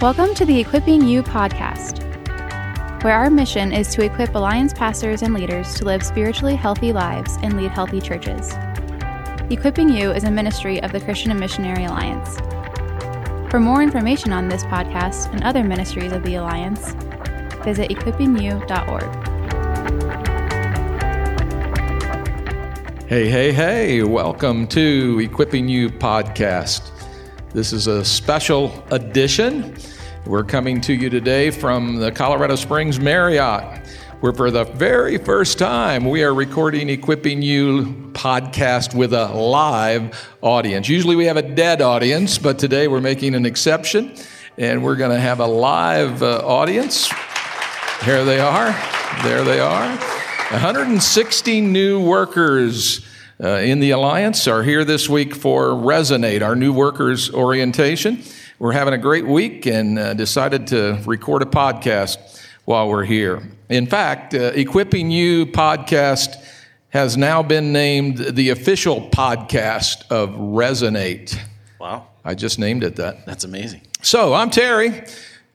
Welcome to the Equipping You podcast, where our mission is to equip Alliance pastors and leaders to live spiritually healthy lives and lead healthy churches. Equipping You is a ministry of the Christian and Missionary Alliance. For more information on this podcast and other ministries of the Alliance, visit equippingyou.org. Hey, hey, hey, welcome to Equipping You podcast. This is a special edition. We're coming to you today from the Colorado Springs Marriott, where for the very first time we are recording Equipping You podcast with a live audience. Usually we have a dead audience, but today we're making an exception and we're going to have a live uh, audience. Here they are. There they are. 160 new workers uh, in the Alliance are here this week for Resonate, our new workers orientation. We're having a great week and uh, decided to record a podcast while we're here. In fact, uh, Equipping You podcast has now been named the official podcast of Resonate. Wow. I just named it that. That's amazing. So I'm Terry,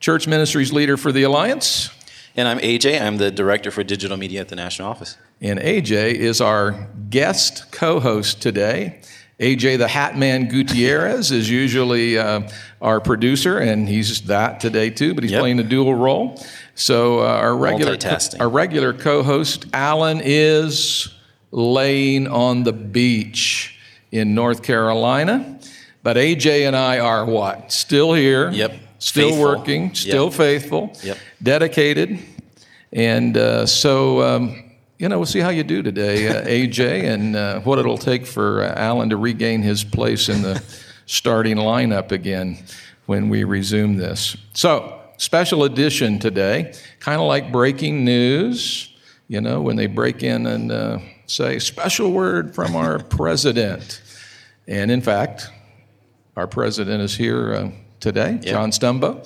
Church Ministries leader for the Alliance. And I'm AJ. I'm the director for digital media at the national office. And AJ is our guest co host today. AJ the Hatman Gutierrez is usually uh, our producer, and he's that today too, but he's yep. playing a dual role. So uh, our regular our regular co-host Alan is laying on the beach in North Carolina, but AJ and I are what? Still here. Yep still faithful. working, still yep. faithful, yep. dedicated. And uh, so, um, you know, we'll see how you do today, uh, AJ, and uh, what it'll take for uh, Alan to regain his place in the starting lineup again when we resume this. So, special edition today, kind of like breaking news, you know, when they break in and uh, say, special word from our president. And in fact, our president is here uh, today, yep. John Stumbo,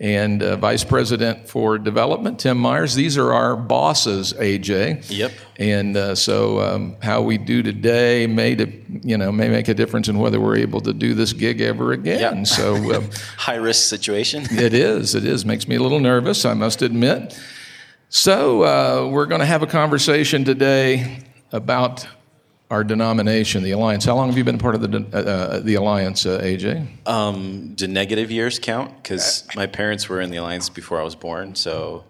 and uh, Vice President for Development, Tim Myers. These are our bosses, AJ. Yep. And uh, so, um, how we do today may, you know, may make a difference in whether we're able to do this gig ever again. Yep. So, uh, high risk situation. it is. It is. Makes me a little nervous. I must admit. So, uh, we're going to have a conversation today about our denomination, the Alliance. How long have you been part of the uh, the Alliance, uh, AJ? Um, do negative years count? Because my parents were in the Alliance before I was born, so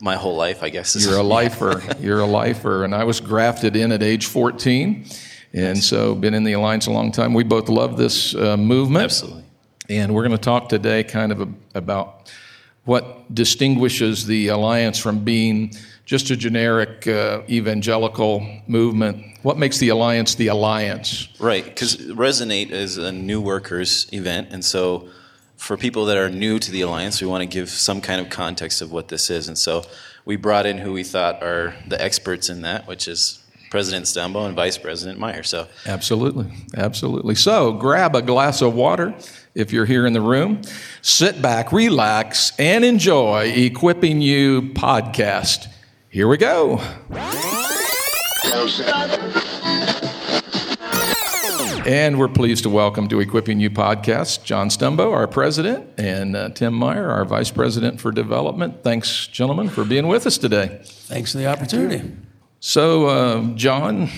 my whole life, I guess. You're a lifer. You're a lifer, and I was grafted in at age 14, and so been in the Alliance a long time. We both love this uh, movement. Absolutely. And we're going to talk today, kind of a, about what distinguishes the Alliance from being just a generic uh, evangelical movement. What makes the alliance the alliance? Right, because Resonate is a new workers event, and so for people that are new to the alliance, we want to give some kind of context of what this is, and so we brought in who we thought are the experts in that, which is President Stumbo and Vice President Meyer. So absolutely, absolutely. So grab a glass of water if you're here in the room. Sit back, relax, and enjoy Equipping You podcast. Here we go. And we're pleased to welcome to Equipping You podcast John Stumbo, our president, and uh, Tim Meyer, our vice president for development. Thanks, gentlemen, for being with us today. Thanks for the opportunity. So, uh, John,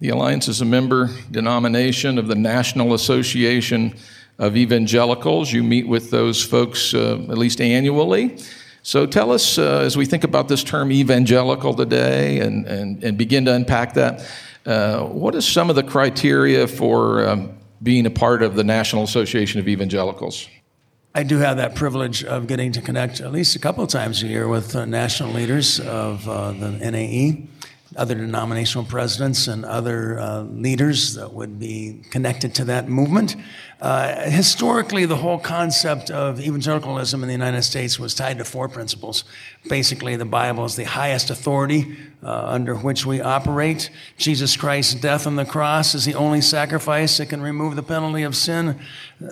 the Alliance is a member denomination of the National Association of Evangelicals. You meet with those folks uh, at least annually. So tell us, uh, as we think about this term evangelical today and, and, and begin to unpack that, uh, what is some of the criteria for um, being a part of the National Association of Evangelicals? I do have that privilege of getting to connect at least a couple of times a year with uh, national leaders of uh, the NAE, other denominational presidents, and other uh, leaders that would be connected to that movement. Uh, historically, the whole concept of evangelicalism in the United States was tied to four principles. Basically, the Bible is the highest authority uh, under which we operate. Jesus Christ's death on the cross is the only sacrifice that can remove the penalty of sin.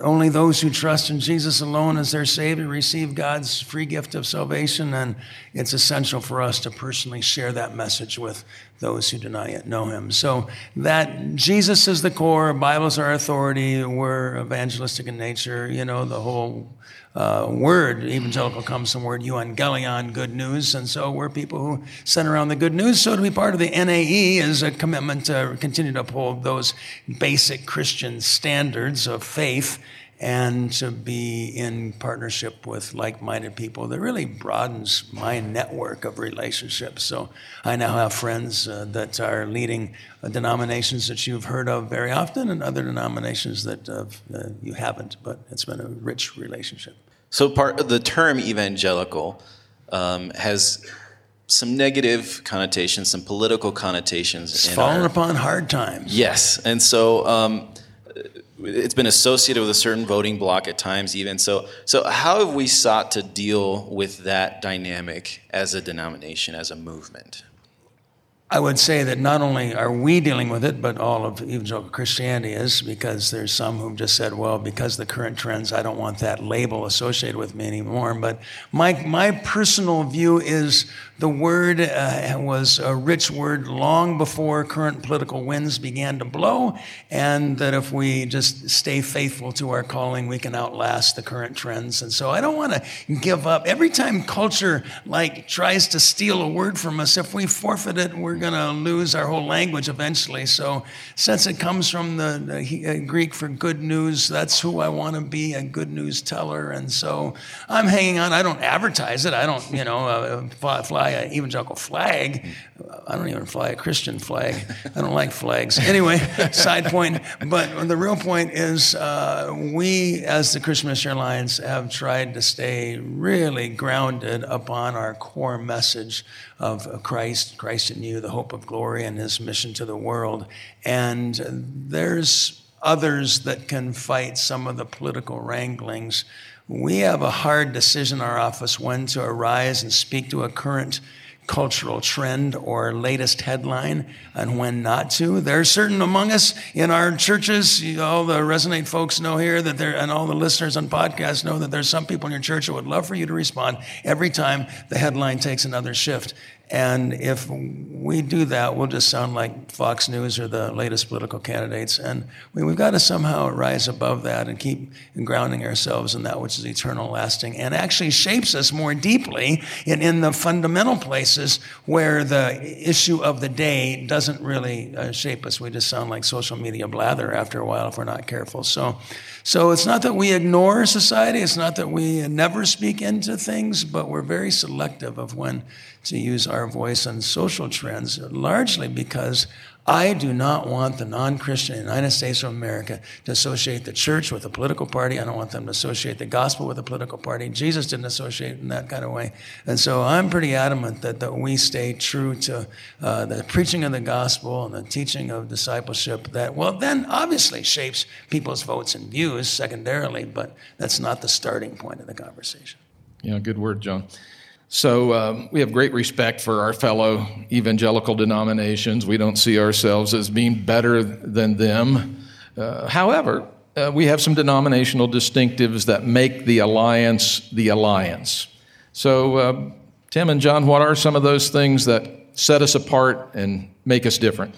Only those who trust in Jesus alone as their Savior receive God's free gift of salvation, and it's essential for us to personally share that message with those who do not yet know Him. So that Jesus is the core, Bible's our authority. We're evangelistic in nature. You know, the whole uh, word evangelical comes from the word euangelion, good news, and so we're people who center around the good news. So to be part of the NAE is a commitment to continue to uphold those basic Christian standards of faith and to be in partnership with like minded people that really broadens my network of relationships. So I now have friends uh, that are leading uh, denominations that you've heard of very often and other denominations that uh, you haven't, but it's been a rich relationship. So part of the term evangelical um, has some negative connotations, some political connotations. It's fallen our, upon hard times. Yes, and so um, it's been associated with a certain voting bloc at times even. So so how have we sought to deal with that dynamic as a denomination as a movement I would say that not only are we dealing with it, but all of evangelical Christianity is, because there's some who've just said, well, because the current trends, I don't want that label associated with me anymore. But my, my personal view is the word uh, was a rich word long before current political winds began to blow, and that if we just stay faithful to our calling, we can outlast the current trends. And so I don't want to give up. Every time culture like tries to steal a word from us, if we forfeit it, we're going to lose our whole language eventually. So since it comes from the, the uh, Greek for good news, that's who I want to be, a good news teller. And so I'm hanging on. I don't advertise it. I don't, you know, uh, fly, fly fly an evangelical flag. I don't even fly a Christian flag. I don't like flags. Anyway, side point. But the real point is uh, we, as the Christian Missionary Alliance, have tried to stay really grounded upon our core message of Christ, Christ in you, the hope of glory, and his mission to the world. And there's others that can fight some of the political wranglings we have a hard decision in our office when to arise and speak to a current cultural trend or latest headline and when not to. There are certain among us in our churches, you, all the Resonate folks know here that there, and all the listeners on podcasts know that there's some people in your church who would love for you to respond every time the headline takes another shift. And if we do that, we'll just sound like Fox News or the latest political candidates. And we, have got to somehow rise above that and keep grounding ourselves in that which is eternal, lasting, and actually shapes us more deeply in, in the fundamental places where the issue of the day doesn't really uh, shape us. We just sound like social media blather after a while if we're not careful. So, so it's not that we ignore society, it's not that we never speak into things, but we're very selective of when to use our voice on social trends, largely because I do not want the non Christian United States of America to associate the church with a political party. I don't want them to associate the gospel with a political party. Jesus didn't associate in that kind of way. And so I'm pretty adamant that, that we stay true to uh, the preaching of the gospel and the teaching of discipleship that, well, then obviously shapes people's votes and views secondarily, but that's not the starting point of the conversation. Yeah, good word, John. So um, we have great respect for our fellow evangelical denominations. We don't see ourselves as being better than them. Uh, however, uh, we have some denominational distinctives that make the alliance the alliance. So, uh, Tim and John, what are some of those things that set us apart and make us different?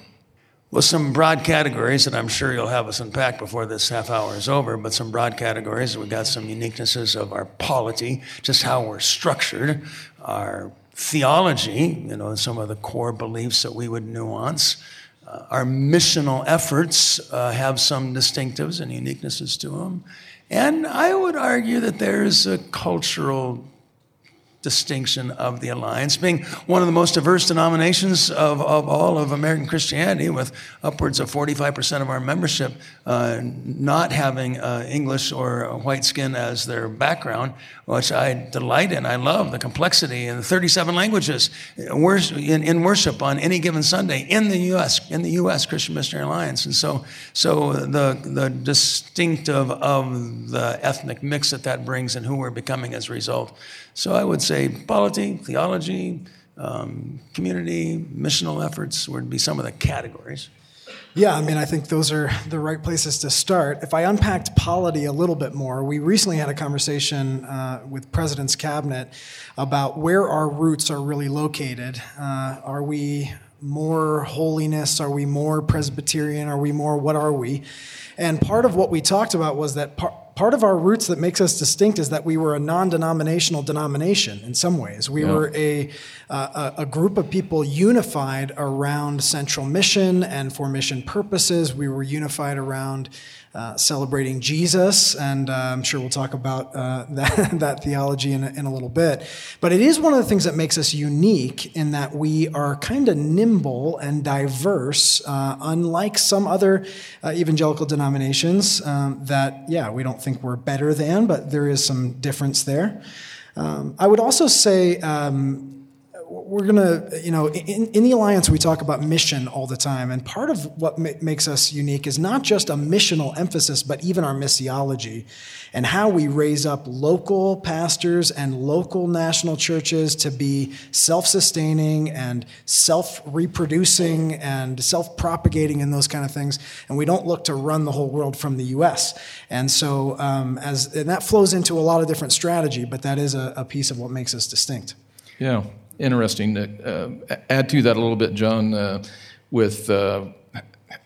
Well, some broad categories that I'm sure you'll have us unpack before this half hour is over, but some broad categories. We've got some uniquenesses of our polity, just how we're structured, our theology, you know, some of the core beliefs that we would nuance. Uh, our missional efforts uh, have some distinctives and uniquenesses to them. And I would argue that there's a cultural distinction of the alliance, being one of the most diverse denominations of, of all of American Christianity, with upwards of 45% of our membership uh, not having uh, English or white skin as their background, which I delight in. I love the complexity the 37 languages in, in worship on any given Sunday in the U.S. in the U.S. Christian Missionary Alliance, and so so the the distinctive of the ethnic mix that that brings and who we're becoming as a result. So I would say polity, theology, um, community, missional efforts would be some of the categories. Yeah, I mean, I think those are the right places to start. If I unpacked polity a little bit more, we recently had a conversation uh, with President's Cabinet about where our roots are really located. Uh, are we more holiness? Are we more Presbyterian? Are we more, what are we? And part of what we talked about was that part, part of our roots that makes us distinct is that we were a non-denominational denomination in some ways. We Yeah. were a, uh, a a group of people unified around central mission and for mission purposes. We were unified around uh, celebrating Jesus, and uh, I'm sure we'll talk about uh, that, that theology in a, in a little bit. But it is one of the things that makes us unique in that we are kind of nimble and diverse, uh, unlike some other uh, evangelical denominations um, that, yeah, we don't think we're better than, but there is some difference there. Um, I would also say, um, we're going to, you know, in, in the Alliance, we talk about mission all the time. And part of what ma- makes us unique is not just a missional emphasis, but even our missiology and how we raise up local pastors and local national churches to be self sustaining and self reproducing and self propagating and those kind of things. And we don't look to run the whole world from the U.S. And so, um, as, and that flows into a lot of different strategy, but that is a, a piece of what makes us distinct. Yeah, interesting. Uh, add to that a little bit, John, uh, with uh,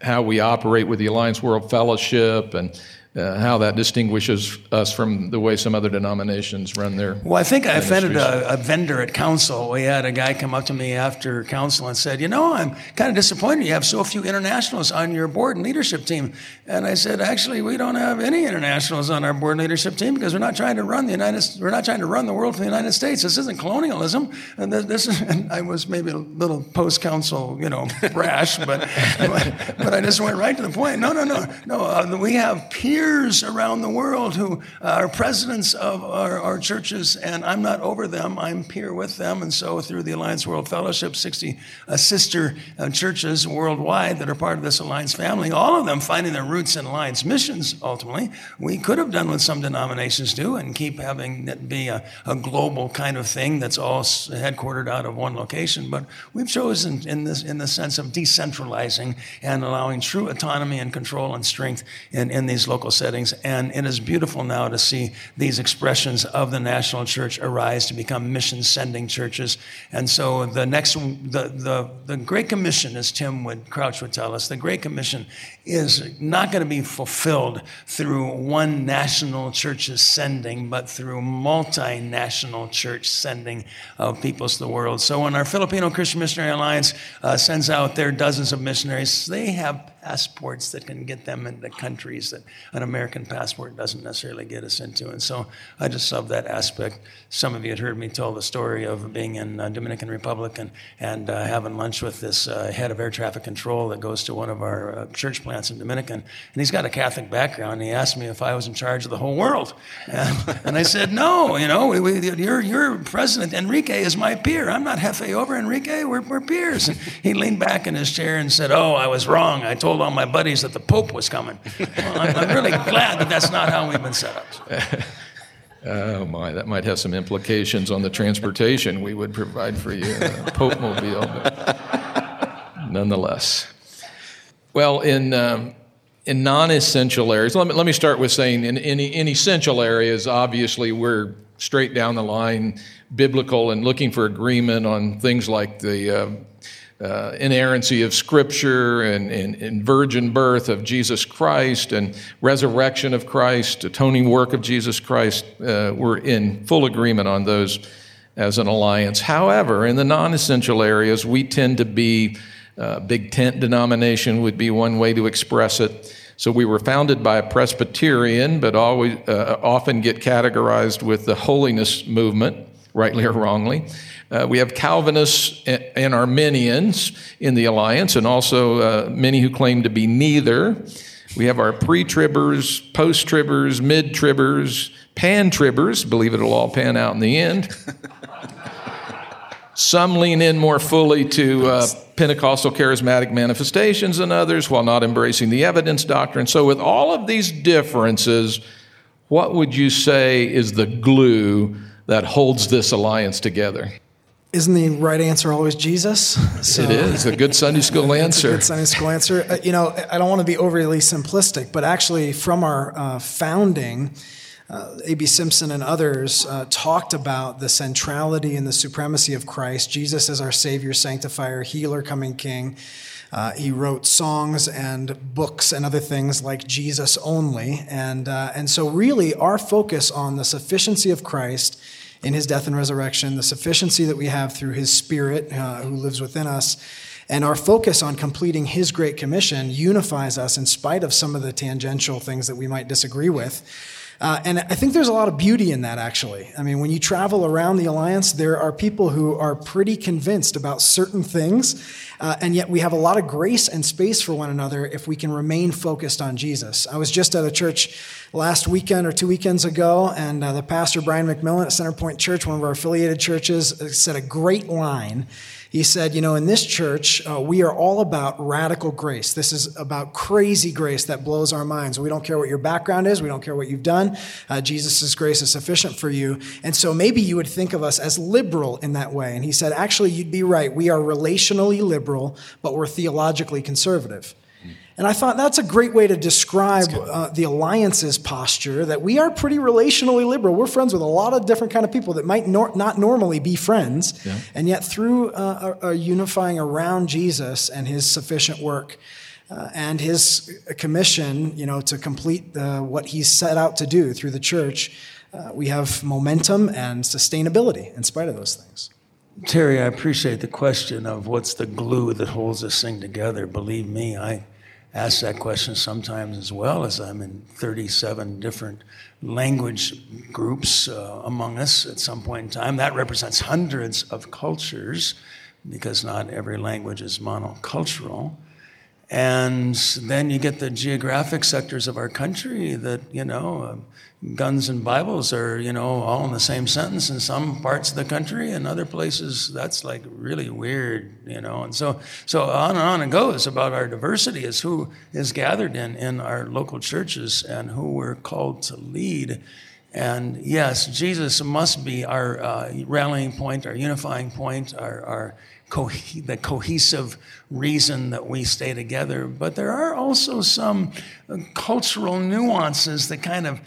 how we operate with the Alliance World Fellowship and uh, how that distinguishes us from the way some other denominations run their. Well, I think I offended a, a vendor at council. We had a guy come up to me after council and said, You know, I'm kind of disappointed you have so few internationals on your board and leadership team. And I said, Actually, we don't have any internationals on our board and leadership team because we're not trying to run the United We're not trying to run the world for the United States. This isn't colonialism. And this, this is, and I was maybe a little post council, you know, brash, but, but, but I just went right to the point. No, no, no. No, uh, we have peers around the world who are presidents of our, our churches, and I'm not over them. I'm peer with them. And so, through the Alliance World Fellowship, 60 uh, sister uh, churches worldwide that are part of this Alliance family, all of them finding their roots in Alliance missions, ultimately. We could have done what some denominations do and keep having it be a, a global kind of thing that's all headquartered out of one location. But we've chosen in, this, in the sense of decentralizing and allowing true autonomy and control and strength in, in these local settings. And it is beautiful now to see these expressions of the national church arise to become mission sending churches. And so the next, the, the, the Great Commission, as Tim would, Crouch would tell us, the Great Commission is not going to be fulfilled through one national church's sending, but through multinational church sending of peoples to the world. So when our Filipino Christian Missionary Alliance uh, sends out their dozens of missionaries, they have passports that can get them into countries that an American passport doesn't necessarily get us into. And so I just love that aspect. Some of you had heard me tell the story of being in uh, Dominican Republic and, and uh, having lunch with this uh, head of air traffic control that goes to one of our uh, church plants in Dominican. And he's got a Catholic background. And he asked me if I was in charge of the whole world. And, and I said, no, you know, we, we, your, your president, Enrique, is my peer. I'm not Jefe over Enrique. We're, we're peers. And he leaned back in his chair and said, oh, I was wrong. I told all my buddies that the Pope was coming. Well, I'm, I'm really glad that that's not how we've been set up. Oh my, that might have some implications on the transportation we would provide for you, Pope Mobile, nonetheless. Well, in um, in non-essential areas, let me, let me start with saying in, in, in essential areas, obviously we're straight down the line, biblical, and looking for agreement on things like the uh, uh, inerrancy of Scripture and, and, and virgin birth of Jesus Christ and resurrection of Christ, atoning work of Jesus Christ. Uh, we're in full agreement on those as an alliance. However, in the non essential areas, we tend to be uh, big tent denomination, would be one way to express it. So we were founded by a Presbyterian, but always uh, often get categorized with the holiness movement, rightly or wrongly. Uh, we have Calvinists and Arminians in the alliance, and also uh, many who claim to be neither. We have our pre tribbers, post tribbers, mid tribbers, pan tribbers. Believe it'll all pan out in the end. Some lean in more fully to uh, Pentecostal charismatic manifestations than others while not embracing the evidence doctrine. So, with all of these differences, what would you say is the glue that holds this alliance together? Isn't the right answer always Jesus? So, It is a good Sunday school It's a answer. good Sunday school answer. Uh, you know, I don't want to be overly simplistic, but actually, from our uh, founding, uh, A.B. Simpson and others uh, talked about the centrality and the supremacy of Christ, Jesus as our Savior, Sanctifier, Healer, Coming King. Uh, he wrote songs and books and other things like Jesus Only. And, uh, and so, really, our focus on the sufficiency of Christ in his death and resurrection, the sufficiency that we have through his Spirit uh, who lives within us, and our focus on completing his great commission unifies us in spite of some of the tangential things that we might disagree with. Uh, and I think there's a lot of beauty in that, actually. I mean, when you travel around the Alliance, there are people who are pretty convinced about certain things, uh, and yet we have a lot of grace and space for one another if we can remain focused on Jesus. I was just at a church last weekend or two weekends ago, and uh, the pastor, Brian McMillan at Centerpoint Church, one of our affiliated churches, uh, said a great line. He said, You know, in this church, uh, we are all about radical grace. This is about crazy grace that blows our minds. We don't care what your background is, we don't care what you've done. Uh, Jesus' grace is sufficient for you. And so maybe you would think of us as liberal in that way. And he said, Actually, you'd be right. We are relationally liberal, but we're theologically conservative. And I thought that's a great way to describe uh, the alliance's posture that we are pretty relationally liberal. We're friends with a lot of different kind of people that might nor- not normally be friends. Yeah. And yet, through uh, a, a, unifying around Jesus and his sufficient work uh, and his commission, you know, to complete uh, what he's set out to do through the church, uh, we have momentum and sustainability in spite of those things. Terry, I appreciate the question of what's the glue that holds this thing together. Believe me, I ask that question sometimes as well as I'm in 37 different language groups uh, among us at some point in time. That represents hundreds of cultures because not every language is monocultural. And then you get the geographic sectors of our country that, you know, uh, guns and Bibles are, you know, all in the same sentence in some parts of the country, and other places that's like really weird, you know. And so, so on and on it goes about our diversity is who is gathered in in our local churches and who we're called to lead. And yes, Jesus must be our uh, rallying point, our unifying point, our, our co- the cohesive reason that we stay together. But there are also some uh, cultural nuances that kind of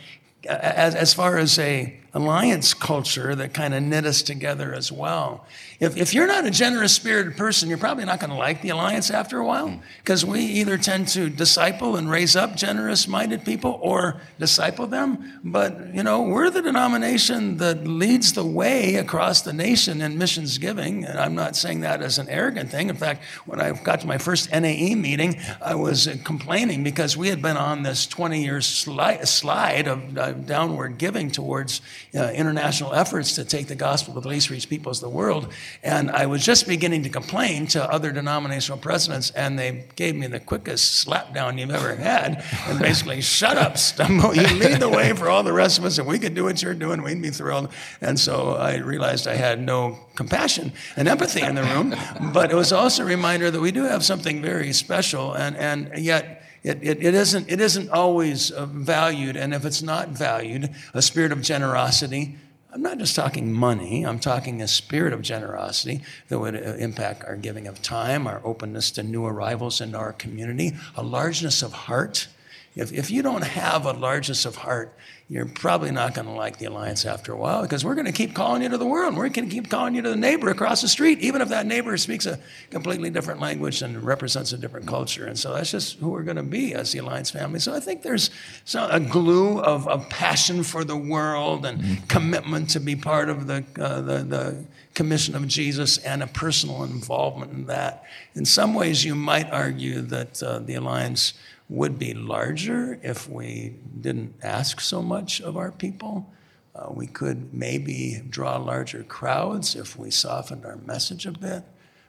as, as far as a alliance culture that kind of knit us together as well. If, if you're not a generous spirited person, you're probably not going to like the alliance after a while because we either tend to disciple and raise up generous minded people or disciple them. But, you know, we're the denomination that leads the way across the nation in missions giving. And I'm not saying that as an arrogant thing. In fact, when I got to my first NAE meeting, I was complaining because we had been on this 20 year slide, slide of uh, downward giving towards uh, international efforts to take the gospel to the least reached peoples of the world. And I was just beginning to complain to other denominational presidents, and they gave me the quickest slap down you've ever had, and basically, shut up, Stumbo. You lead the way for all the rest of us, and we could do what you're doing. We'd be thrilled. And so I realized I had no compassion and empathy in the room, but it was also a reminder that we do have something very special, and, and yet, it, it, it, isn't, it isn't always uh, valued, and if it's not valued, a spirit of generosity, I'm not just talking money, I'm talking a spirit of generosity that would uh, impact our giving of time, our openness to new arrivals in our community, a largeness of heart. If, if you don't have a largeness of heart, you're probably not going to like the alliance after a while because we're going to keep calling you to the world. We're going to keep calling you to the neighbor across the street, even if that neighbor speaks a completely different language and represents a different culture. And so that's just who we're going to be as the alliance family. So I think there's a glue of, of passion for the world and mm-hmm. commitment to be part of the, uh, the, the commission of Jesus and a personal involvement in that. In some ways, you might argue that uh, the alliance would be larger if we didn't ask so much of our people. Uh, we could maybe draw larger crowds if we softened our message a bit,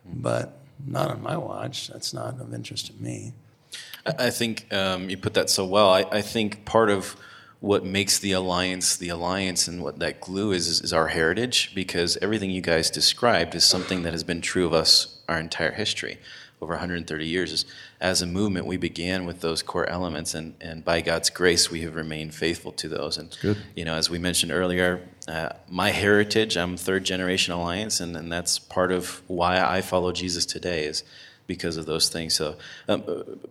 but not on my watch. That's not of interest to me. I think um, you put that so well. I, I, think part of what makes the alliance the alliance and what that glue is, is, is our heritage because everything you guys described is something that has been true of us our entire history over 130 years is as a movement we began with those core elements and, and by god's grace we have remained faithful to those and Good. you know as we mentioned earlier uh, my heritage i'm third generation alliance and, and that's part of why i follow jesus today is because of those things. So, um,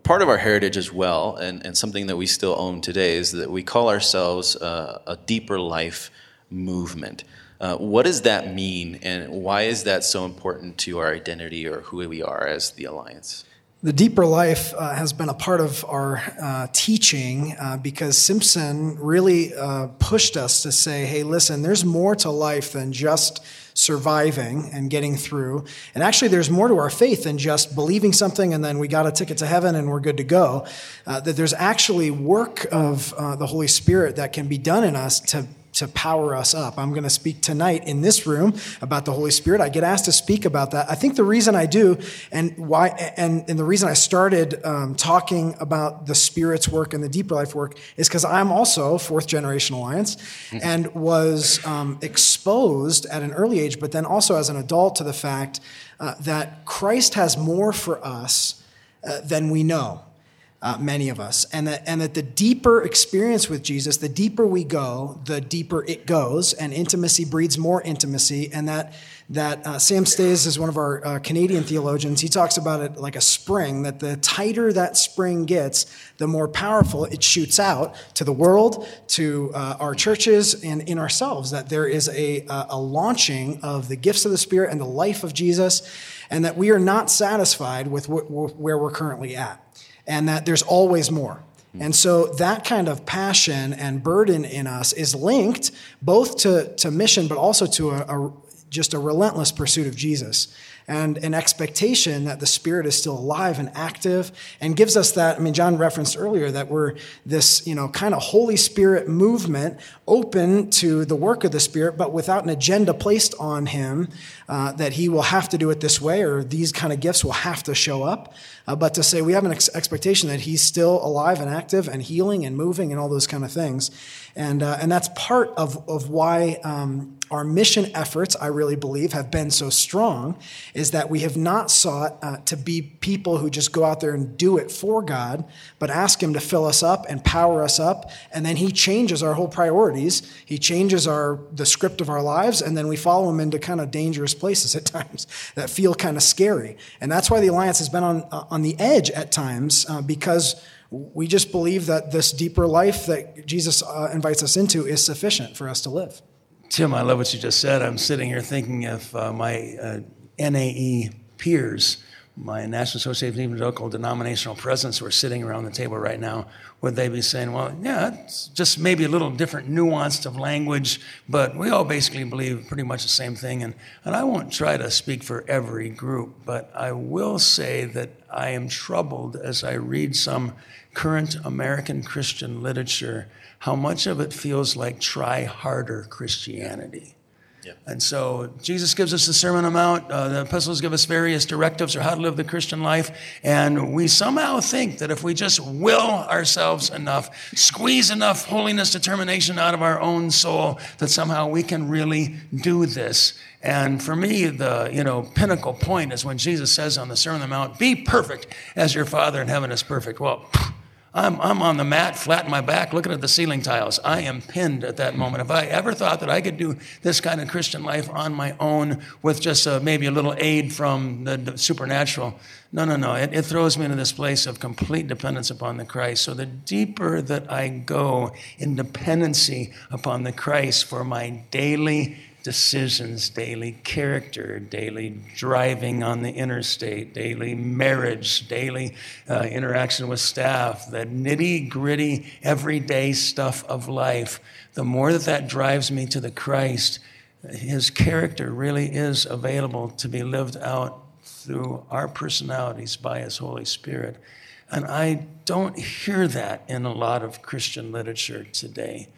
part of our heritage as well, and, and something that we still own today, is that we call ourselves uh, a deeper life movement. Uh, what does that mean, and why is that so important to our identity or who we are as the Alliance? The deeper life uh, has been a part of our uh, teaching uh, because Simpson really uh, pushed us to say, hey, listen, there's more to life than just surviving and getting through. And actually, there's more to our faith than just believing something and then we got a ticket to heaven and we're good to go. Uh, that there's actually work of the Holy Spirit that can be done in us to to power us up. I'm going to speak tonight in this room about the Holy Spirit. I get asked to speak about that. I think the reason I do, and why, and, and the reason I started um, talking about the Spirit's work and the deeper life work is because I'm also fourth generation Alliance and was um, exposed at an early age, but then also as an adult to the fact uh, that Christ has more for us uh, than we know uh, many of us. And that, and that the deeper experience with Jesus, the deeper we go, the deeper it goes, and intimacy breeds more intimacy. And that, that uh, Sam Stays is one of our uh, Canadian theologians. He talks about it like a spring, that the tighter that spring gets, the more powerful it shoots out to the world, to uh, our churches, and in ourselves. That there is a, a launching of the gifts of the Spirit and the life of Jesus, and that we are not satisfied with wh- where we're currently at and that there's always more. Hmm. And so that kind of passion and burden in us is linked both to, to mission, but also to a, a, just a relentless pursuit of Jesus and an expectation that the Spirit is still alive and active and gives us that. I mean, John referenced earlier that we're this, you know, kind of Holy Spirit movement open to the work of the Spirit, but without an agenda placed on him uh, that he will have to do it this way or these kind of gifts will have to show up. Uh, but to say we have an ex- expectation that he's still alive and active and healing and moving and all those kind of things. And, uh, and that's part of, of why um, our mission efforts, I really believe, have been so strong, is that we have not sought uh, to be people who just go out there and do it for God, but ask Him to fill us up and power us up. And then He changes our whole priorities. He changes our, the script of our lives, and then we follow Him into kind of dangerous places at times that feel kind of scary. And that's why the Alliance has been on, uh, on the edge at times, uh, because we just believe that this deeper life that Jesus uh, invites us into is sufficient for us to live. Tim, I love what you just said. I'm sitting here thinking if uh, my uh, NAE peers, my National Association of Evangelical Denominational Presidents were sitting around the table right now. Would they be saying, well, yeah, it's just maybe a little different nuance of language, but we all basically believe pretty much the same thing. And, and I won't try to speak for every group, but I will say that I am troubled as I read some current American Christian literature, how much of it feels like try harder Christianity. Yep. And so Jesus gives us the Sermon on the Mount. Uh, the epistles give us various directives for how to live the Christian life. And we somehow think that if we just will ourselves enough, squeeze enough holiness determination out of our own soul, that somehow we can really do this. And for me, the you know pinnacle point is when Jesus says on the Sermon on the Mount, "Be perfect as your Father in heaven is perfect." Well I'm, I'm on the mat, flat in my back, looking at the ceiling tiles. I am pinned at that moment. If I ever thought that I could do this kind of Christian life on my own with just a, maybe a little aid from the, the supernatural, no, no, no. It, it throws me into this place of complete dependence upon the Christ. So the deeper that I go in dependency upon the Christ for my daily decisions daily, character daily, driving on the interstate daily, marriage daily, uh, interaction with staff, the nitty gritty, everyday stuff of life, the more that that drives me to the Christ, his character really is available to be lived out through our personalities by his Holy Spirit. And I don't hear that in a lot of Christian literature today.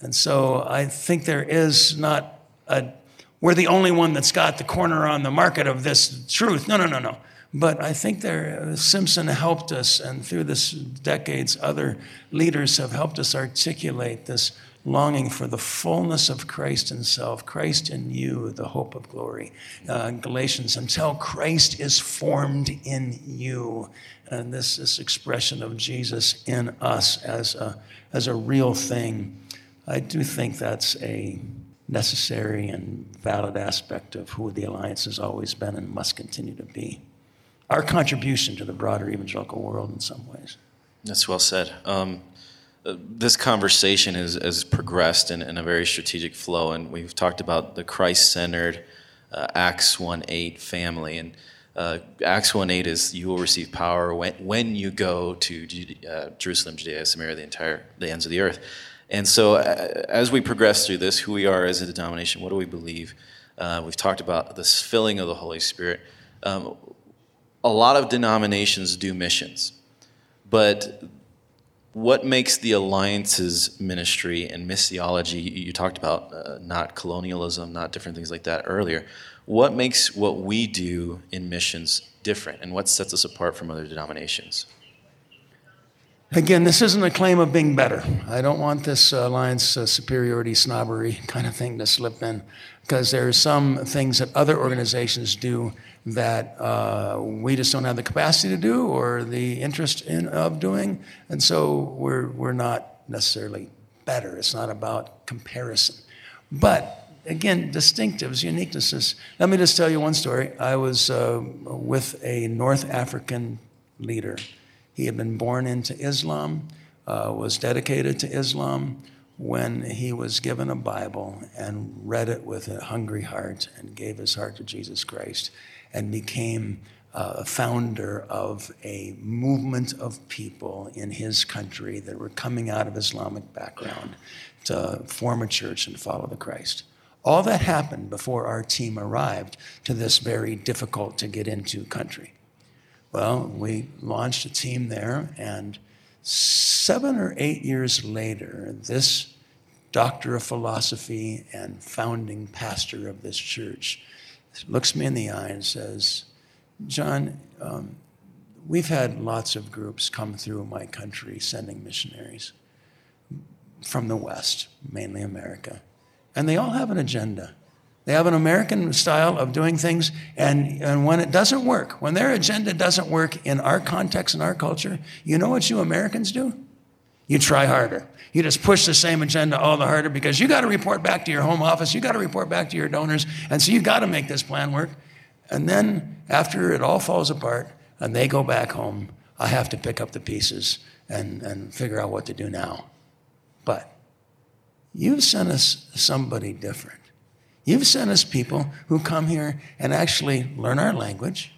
And so I think there is not a, we're the only one that's got the corner on the market of this truth. No, no, no, no. But I think there, Simpson helped us, and through this decades, other leaders have helped us articulate this longing for the fullness of Christ Himself, Christ in you, the hope of glory. Uh, Galatians, until Christ is formed in you. And this, this expression of Jesus in us as a, as a real thing. I do think that's a necessary and valid aspect of who the alliance has always been and must continue to be. our contribution to the broader evangelical world in some ways. That's well said. Um, uh, this conversation has, has progressed in, in, a very strategic flow, and we've talked about the Christ centered uh, Acts 1 8 family. And uh, Acts 1 8 is you will receive power when, when you go to Judea, uh, Jerusalem, Judea, Samaria, the entire the ends of the earth. And so, uh, as we progress through this, who we are as a denomination, what do we believe? Uh, we've talked about this filling of the Holy Spirit. Um, a lot of denominations do missions, but what makes the alliances ministry and missiology you talked about uh, not colonialism not different things like that earlier what makes what we do in missions different and what sets us apart from other denominations again this isn't a claim of being better i don't want this uh, alliance uh, superiority snobbery kind of thing to slip in because there are some things that other organizations do that uh, we just don't have the capacity to do or the interest in of doing, and so we're we're not necessarily better. It's not about comparison, but again, distinctives, uniquenesses. Let me just tell you one story. I was uh, with a North African leader. He had been born into Islam, uh, was dedicated to Islam when he was given a Bible and read it with a hungry heart and gave his heart to Jesus Christ and became uh, a founder of a movement of people in his country that were coming out of Islamic background to form a church and follow the Christ. All that happened before our team arrived to this very difficult to get into country. Well, we launched a team there, and seven or eight years later, this doctor of philosophy and founding pastor of this church looks me in the eye and says, John, um, we've had lots of groups come through my country sending missionaries from the West, mainly America, and they all have an agenda. They have an American style of doing things, and, and when it doesn't work, when their agenda doesn't work in our context and our culture, you know what you Americans do? You try harder. You just push the same agenda all the harder because you got to report back to your home office, you got to report back to your donors, and so you got to make this plan work. And then after it all falls apart and they go back home, I have to pick up the pieces and, and figure out what to do now. But you've sent us somebody different. You've sent us people who come here and actually learn our language,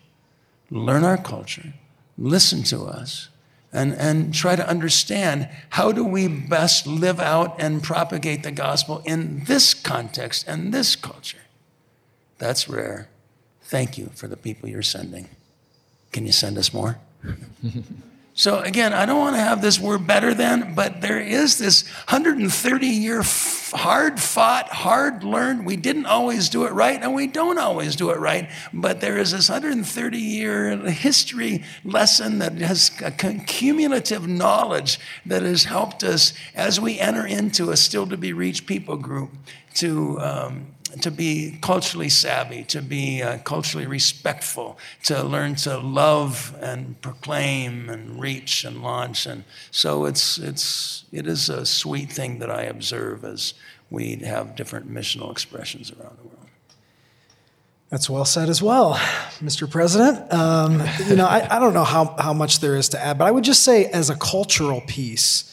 learn our culture, listen to us, and, and try to understand how do we best live out and propagate the gospel in this context and this culture. That's rare. Thank you for the people you're sending. Can you send us more? So again, I don't want to have this we're better than, but there is this 130 year hard fought, hard learned. We didn't always do it right, and we don't always do it right. But there is this 130 year history lesson that has a cumulative knowledge that has helped us as we enter into a still to be reached people group to um, to be culturally savvy, to be uh, culturally respectful, to learn to love and proclaim and reach and launch. And so it's, it's, it is a sweet thing that I observe as we have different missional expressions around the world. That's well said as well, Mr. President. Um, you know, I, I don't know how, how much there is to add, but I would just say, as a cultural piece,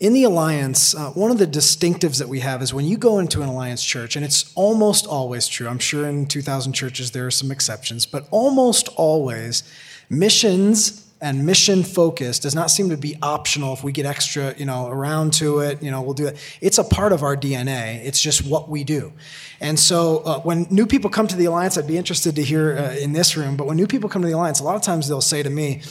in the alliance, uh, one of the distinctives that we have is when you go into an alliance church, and it's almost always true. I'm sure in 2,000 churches there are some exceptions, but almost always, missions and mission focus does not seem to be optional. If we get extra you know around to it you know we'll do it. It's a part of our dna it's just what we do. And so uh, when new people come to the alliance i'd be interested to hear uh, in this room but when new people come to the alliance a lot of times they'll say to me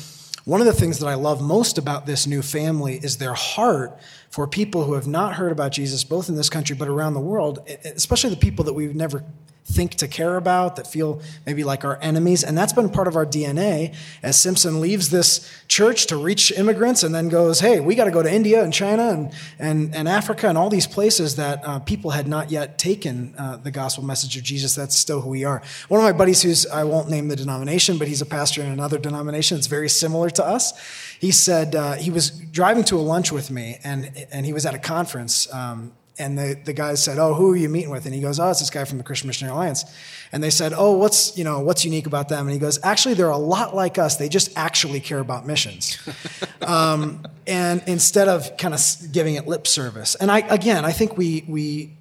one of the things that I love most about this new family is their heart for people who have not heard about Jesus, both in this country but around the world, especially the people that we've never think to care about, that feel maybe like our enemies. And that's been part of our DNA as Simpson leaves this church to reach immigrants and then goes, hey, we got to go to India and China and, and, and Africa and all these places that uh, people had not yet taken uh, the gospel message of Jesus. That's still who we are. One of my buddies, who's, I won't name the denomination, but he's a pastor in another denomination. It's very similar to us. He said uh, he was driving to a lunch with me and, and he was at a conference. Um, and the, the guys said, "Oh, who are you meeting with?" And he goes, "Oh, it's this guy from the Christian Missionary Alliance." And they said, "Oh, what's you know what's unique about them?" And he goes, "Actually, they're a lot like us. They just actually care about missions." um, and instead of kind of giving it lip service, and I again, I think we we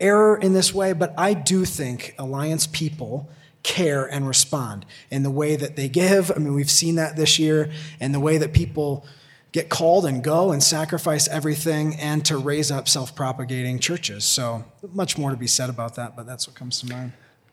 err in this way, but I do think Alliance people care and respond in the way that they give. I mean, we've seen that this year, and the way that people get called and go and sacrifice everything and to raise up self propagating churches. So, much more to be said about that, but that's what comes to mind.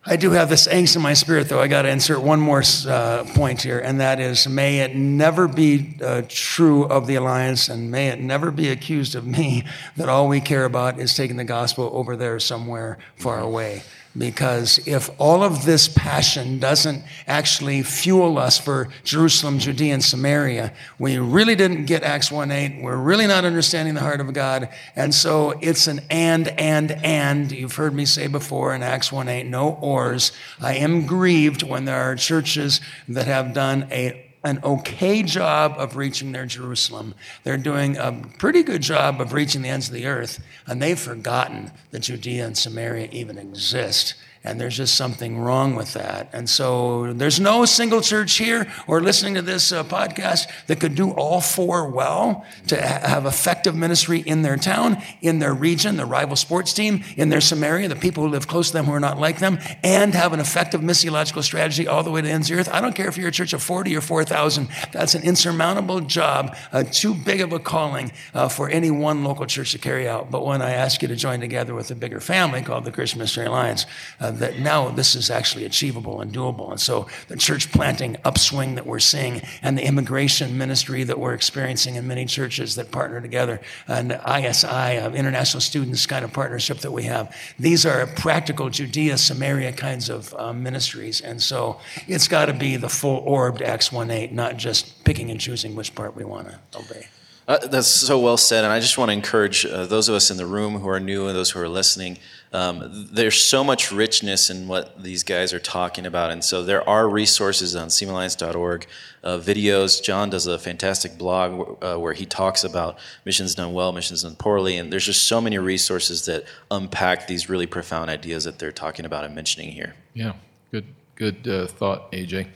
I do have this angst in my spirit, though. I got to insert one more uh, point here, and that is may it never be uh, true of the alliance, and may it never be accused of me that all we care about is taking the gospel over there somewhere far away. Because if all of this passion doesn't actually fuel us for Jerusalem, Judea, and Samaria, we really didn't get Acts 1 8. We're really not understanding the heart of God. And so it's an and, and, and. You've heard me say before in Acts 1 8, no ors. I am grieved when there are churches that have done a an okay job of reaching their Jerusalem. They're doing a pretty good job of reaching the ends of the earth, and they've forgotten that Judea and Samaria even exist. And there's just something wrong with that. And so there's no single church here or listening to this uh, podcast that could do all four well to ha- have effective ministry in their town, in their region, the rival sports team, in their Samaria, the people who live close to them who are not like them, and have an effective missiological strategy all the way to ends of the earth. I don't care if you're a church of 40 or 4,000. That's an insurmountable job, uh, too big of a calling uh, for any one local church to carry out. But when I ask you to join together with a bigger family called the Christian Missionary Alliance, uh, that now this is actually achievable and doable. And so the church planting upswing that we're seeing and the immigration ministry that we're experiencing in many churches that partner together and ISI, uh, international students kind of partnership that we have, these are practical Judea, Samaria kinds of uh, ministries. And so it's got to be the full orbed Acts 1 8, not just picking and choosing which part we want to obey. Uh, that's so well said, and I just want to encourage uh, those of us in the room who are new and those who are listening. Um, there's so much richness in what these guys are talking about, and so there are resources on cmalliance.org, uh, videos. John does a fantastic blog uh, where he talks about missions done well, missions done poorly, and there's just so many resources that unpack these really profound ideas that they're talking about and mentioning here. Yeah, good, good uh, thought, AJ.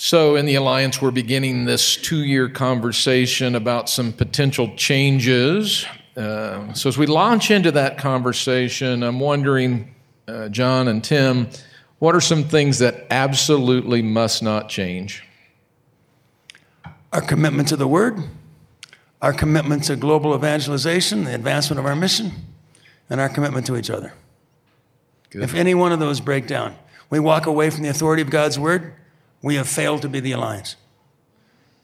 So, in the Alliance, we're beginning this two year conversation about some potential changes. Uh, so, as we launch into that conversation, I'm wondering, uh, John and Tim, what are some things that absolutely must not change? Our commitment to the Word, our commitment to global evangelization, the advancement of our mission, and our commitment to each other. Good. If any one of those break down, we walk away from the authority of God's Word we have failed to be the alliance.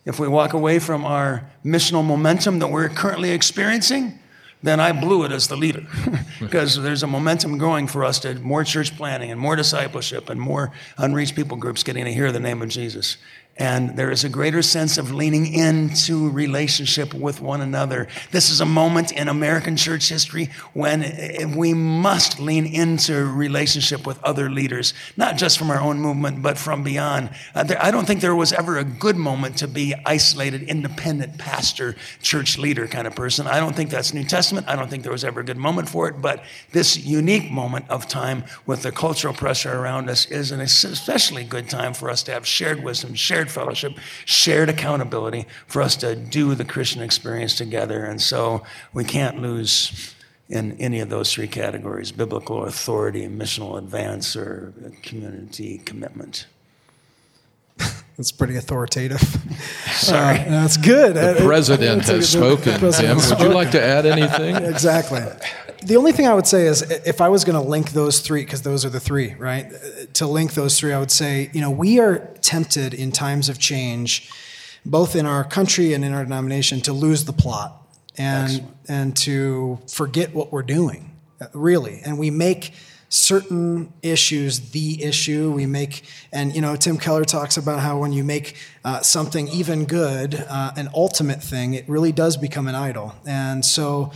If we walk away from our missional momentum that we're currently experiencing, then I blew it as the leader. because there's a momentum growing for us to more church planting and more discipleship and more unreached people groups getting to hear the name of Jesus. And there is a greater sense of leaning into relationship with one another. This is a moment in American church history when we must lean into relationship with other leaders, not just from our own movement, but from beyond. Uh, I don't think there was ever a good moment to be isolated, independent pastor, church leader kind of person. I don't think that's New Testament. I don't think there was ever a good moment for it. But this unique moment of time with the cultural pressure around us is an especially good time for us to have shared wisdom, shared shared fellowship, shared accountability for us to do the Christian experience together. And so we can't lose in any of those three categories biblical authority, missional advance, or community commitment. That's pretty authoritative. Sorry. Uh, that's good. The president has spoken, Tim. Would you like to add anything? exactly. The only thing I would say is if I was going to link those three, because those are the three, right? To link those three, I would say, you know, we are tempted in times of change, both in our country and in our denomination, to lose the plot and and to forget what we're doing, really. And we make certain issues the issue we make and you know tim keller talks about how when you make uh, something even good uh, an ultimate thing it really does become an idol and so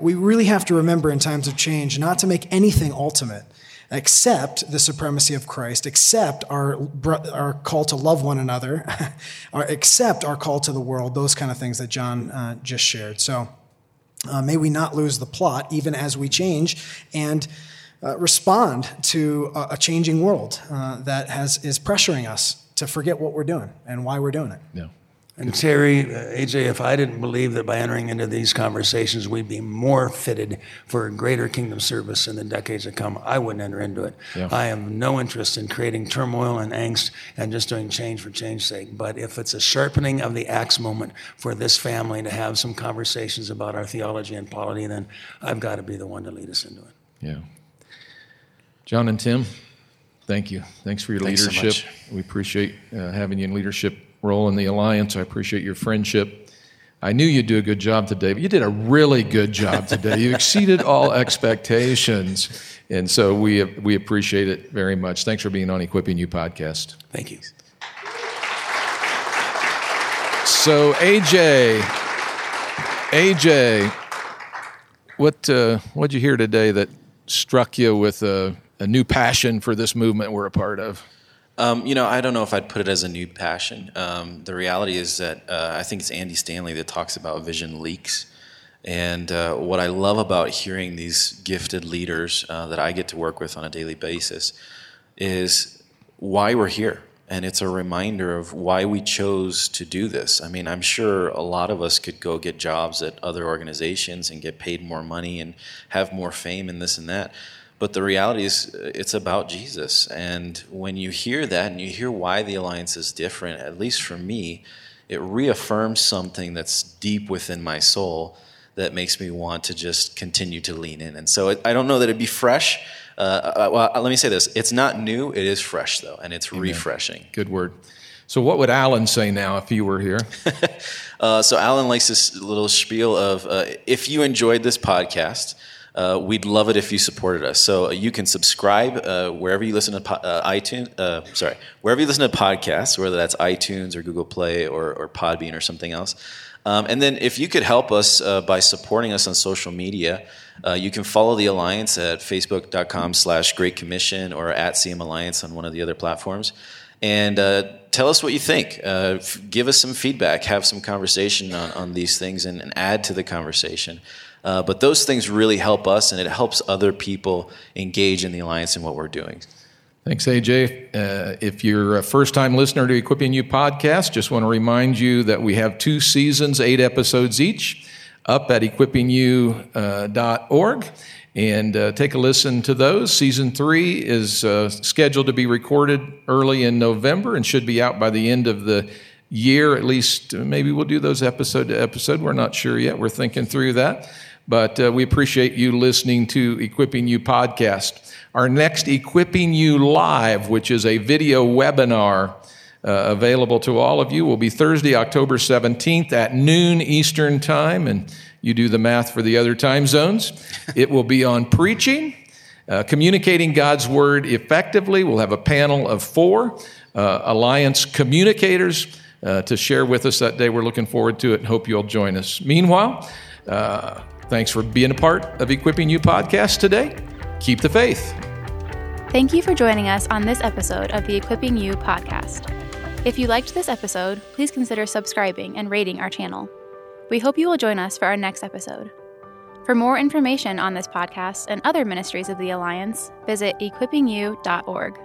we really have to remember in times of change not to make anything ultimate except the supremacy of christ except our, our call to love one another or except our call to the world those kind of things that john uh, just shared so Uh, may we not lose the plot even as we change and uh, respond to a, a changing world uh, that has, is pressuring us to forget what we're doing and why we're doing it. Yeah. And Terry, uh, AJ, if I didn't believe that by entering into these conversations we'd be more fitted for a greater kingdom service in the decades to come, I wouldn't enter into it. Yeah. I have no interest in creating turmoil and angst and just doing change for change's sake. But if it's a sharpening of the axe moment for this family to have some conversations about our theology and polity, then I've got to be the one to lead us into it. Yeah. John and Tim, thank you. Thanks for your Thanks so leadership. we appreciate uh, having you in leadership role in the alliance. I appreciate your friendship. I knew you'd do a good job today, but you did a really good job today. You exceeded all expectations. And so we, we appreciate it very much. Thanks for being on Equipping You podcast. Thank you. So, AJ, AJ, what uh, what'd you hear today that struck you with a, a new passion for this movement we're a part of? Um, you know, I don't know if I'd put it as a new passion. Um, the reality is that uh, I think it's Andy Stanley that talks about vision leaks. And uh, what I love about hearing these gifted leaders uh, that I get to work with on a daily basis is why we're here. And it's a reminder of why we chose to do this. I mean, I'm sure a lot of us could go get jobs at other organizations and get paid more money and have more fame and this and that. But the reality is, uh, it's about Jesus. And when you hear that and you hear why the alliance is different, at least for me, it reaffirms something that's deep within my soul that makes me want to just continue to lean in. And so it, I don't know that it'd be fresh. Uh, uh, well, let me say this it's not new, it is fresh, though, and it's refreshing. Good word. So, what would Alan say now if he were here? Uh, so Alan likes this little spiel of uh, if you enjoyed this podcast, uh, we'd love it if you supported us. So you can subscribe uh, wherever you listen to po- uh, iTunes. Uh, sorry, wherever you listen to podcasts, whether that's iTunes or Google Play or, or Podbean or something else. Um, and then if you could help us uh, by supporting us on social media, uh, you can follow the Alliance at facebook.com slash Great Commission or at CM Alliance on one of the other platforms. And uh, tell us what you think. Uh, f- give us some feedback, have some conversation on, on these things, and, and add to the conversation. Uh, but those things really help us, and it helps other people engage in the Alliance and what we're doing. Thanks, AJ. Uh, if you're a first time listener to Equipping You podcast, just want to remind you that we have two seasons, eight episodes each, up at equippingyou.org. And uh, take a listen to those. Season three is uh, scheduled to be recorded early in November and should be out by the end of the year. At least uh, maybe we'll do those episode to episode. We're not sure yet. We're thinking through that. But uh, we appreciate you listening to Equipping You podcast. Our next Equipping You Live, which is a video webinar uh, available to all of you, will be Thursday, October 17th at noon Eastern Time. And you do the math for the other time zones. It will be on preaching, uh, communicating God's word effectively. We'll have a panel of four uh, Alliance communicators uh, to share with us that day. We're looking forward to it and hope you'll join us. Meanwhile, uh, thanks for being a part of Equipping You podcast today. Keep the faith. Thank you for joining us on this episode of the Equipping You podcast. If you liked this episode, please consider subscribing and rating our channel. We hope you will join us for our next episode. For more information on this podcast and other ministries of the Alliance, visit equippingyou.org.